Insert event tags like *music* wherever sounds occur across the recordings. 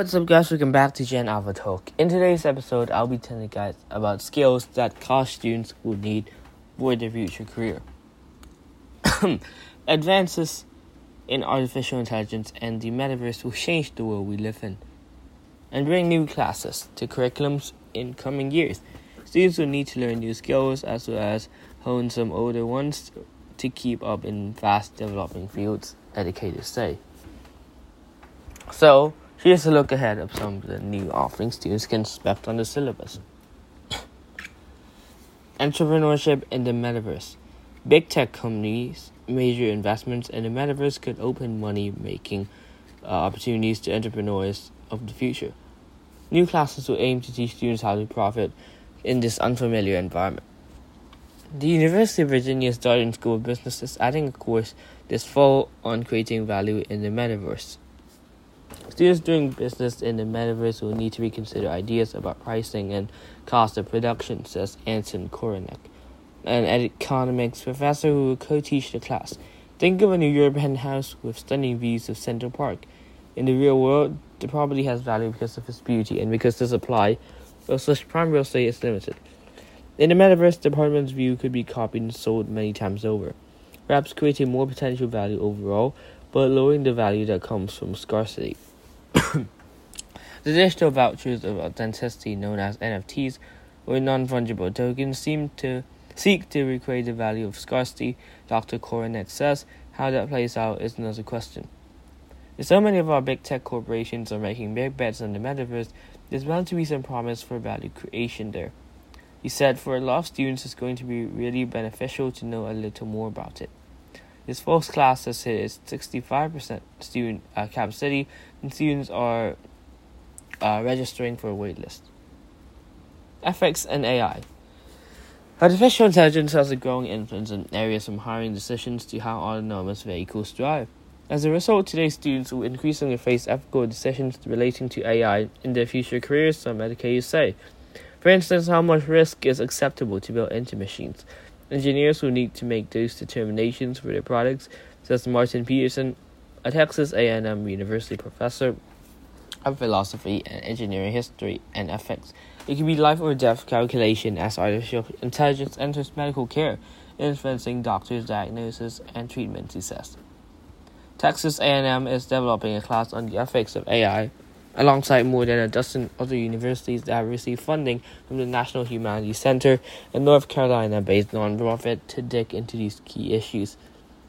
What's up, guys? Welcome back to Gen Alpha Talk. In today's episode, I'll be telling you guys about skills that college students will need for their future career. *coughs* Advances in artificial intelligence and the metaverse will change the world we live in and bring new classes to curriculums in coming years. Students will need to learn new skills as well as hone some older ones to keep up in fast developing fields, educators say. So, here's a look ahead of some of the new offerings students can expect on the syllabus. Entrepreneurship in the metaverse. Big tech companies' major investments in the metaverse could open money making uh, opportunities to entrepreneurs of the future. New classes will aim to teach students how to profit in this unfamiliar environment. The University of Virginia's Darden School of Business is adding a course this fall on creating value in the metaverse. Students doing business in the metaverse will need to reconsider ideas about pricing and cost of production, says Anton Korinek, an economics professor who will co teach the class. Think of a New York penthouse with stunning views of Central Park. In the real world, the property has value because of its beauty and because the supply of such prime real estate is limited. In the metaverse, the apartment's view could be copied and sold many times over, perhaps creating more potential value overall, but lowering the value that comes from scarcity. The digital vouchers of authenticity, known as NFTs, or non-fungible tokens, seem to seek to recreate the value of scarcity. Dr. Korinek says how that plays out is another question. If so many of our big tech corporations are making big bets on the metaverse, there's bound to be some promise for value creation there. He said for a lot of students it's going to be really beneficial to know a little more about it. This first class has hit its 65% student uh, capacity, and students are uh, registering for a waitlist. Ethics and AI. Artificial intelligence has a growing influence in areas from hiring decisions to how autonomous vehicles drive. As a result, today's students will increasingly face ethical decisions relating to AI in their future careers, some educators say. For instance, how much risk is acceptable to build into machines. Engineers will need to make those determinations for their products, says Martin Peterson, a Texas A&M University professor of philosophy and engineering history and ethics. It can be life or death calculation as artificial intelligence enters medical care, influencing doctors' diagnosis and treatment, he says. Texas A&M is developing a class on the ethics of AI alongside more than a dozen other universities that have received funding from the National Humanities Center, a North Carolina based nonprofit, to dig into these key issues.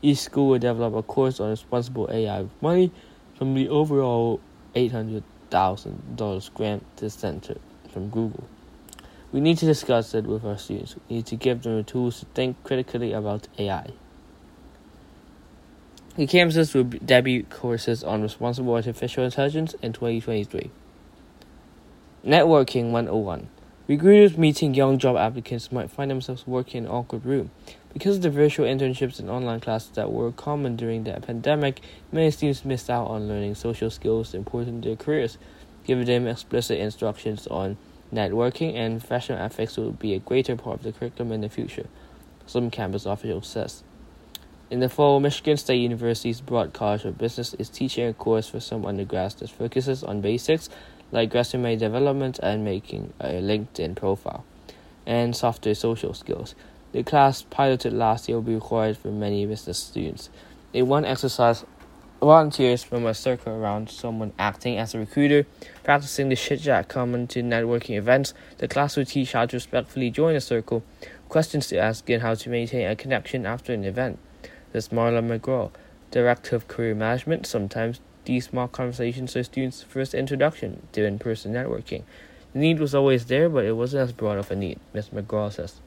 Each school will develop a course on responsible AI money from the overall $800,000 grant to the center from Google. We need to discuss it with our students. We need to give them the tools to think critically about AI. The campuses will debut courses on responsible artificial intelligence in 2023. Networking 101. Recruiters meeting young job applicants might find themselves working in an awkward room. Because of the virtual internships and online classes that were common during the pandemic, many students missed out on learning social skills important to their careers. Giving them explicit instructions on networking and professional ethics will be a greater part of the curriculum in the future, some campus officials says. In the fall, Michigan State University's Broad College of Business is teaching a course for some undergrads that focuses on basics like resume development and making a LinkedIn profile, and softer social skills. The class piloted last year will be required for many business students. In one exercise, volunteers from a circle around someone acting as a recruiter, practicing the chat common to networking events. The class will teach how to respectfully join a circle, questions to ask, and how to maintain a connection after an event. This Marla McGraw, Director of Career Management. Sometimes these small conversations are students' first introduction to in person networking. The need was always there, but it wasn't as broad of a need, Ms. McGraw says.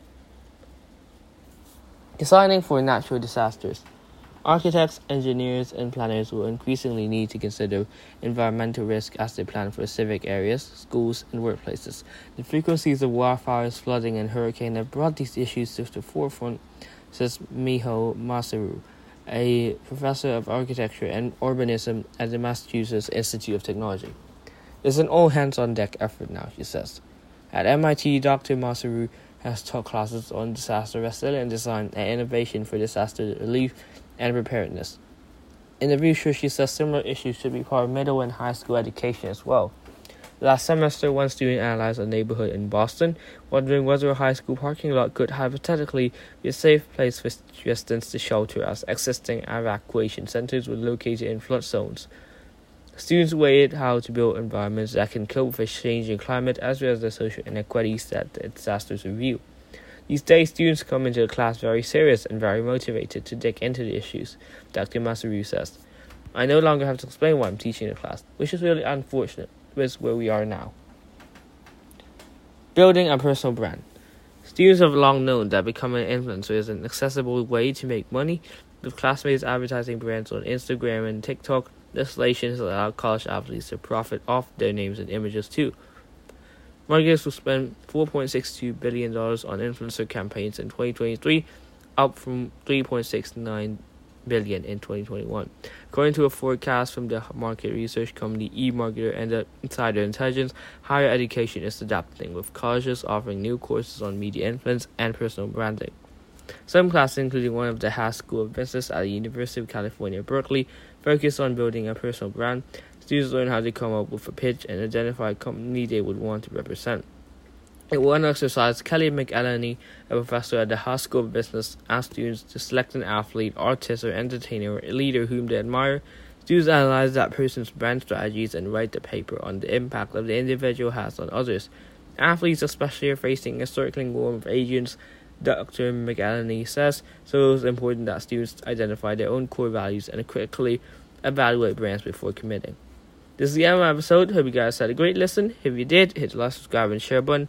Designing for natural disasters. Architects, engineers, and planners will increasingly need to consider environmental risk as they plan for civic areas, schools, and workplaces. The frequencies of wildfires, flooding, and hurricane have brought these issues to the forefront says Miho Mazereeuw, a professor of architecture and urbanism at the Massachusetts Institute of Technology. It's an all hands on deck effort now, she says. At MIT, Dr. Mazereeuw has taught classes on disaster resilient design and innovation for disaster relief and preparedness. In the future, she says similar issues should be part of middle and high school education as well. Last semester, one student analyzed a neighborhood in Boston, wondering whether a high school parking lot could hypothetically be a safe place for residents to shelter as existing evacuation centers were located in flood zones. Students weighed how to build environments that can cope with a changing climate as well as the social inequities that the disasters reveal. These days, students come into the class very serious and very motivated to dig into the issues, Dr. Mazereeuw says. I no longer have to explain why I'm teaching the class, which is really unfortunate with where we are now. Building a personal brand. Students have long known that becoming an influencer is an accessible way to make money, with classmates advertising brands on Instagram and TikTok. Legislation has allowed college athletes to profit off their names and images too. Marketers will spend $4.62 billion on influencer campaigns in 2023, up from 3.69 billion in 2021. According to a forecast from the market research company eMarketer and the Insider Intelligence, higher education is adapting, with colleges offering new courses on media influence and personal branding. Some classes, including one of the Haas School of Business at the University of California, Berkeley, focus on building a personal brand. Students learn how to come up with a pitch and identify a company they would want to represent. In one exercise, Kelly McElhaney, a professor at the Haas School of Business, asked students to select an athlete, artist, or entertainer or leader whom they admire. Students analyze that person's brand strategies and write the paper on the impact that the individual has on others. Athletes, especially, are facing a circling war of agents, Dr. McElhaney says, so it is important that students identify their own core values and critically evaluate brands before committing. This is the end of my episode. Hope you guys had a great listen. If you did, hit the like, subscribe, and share button.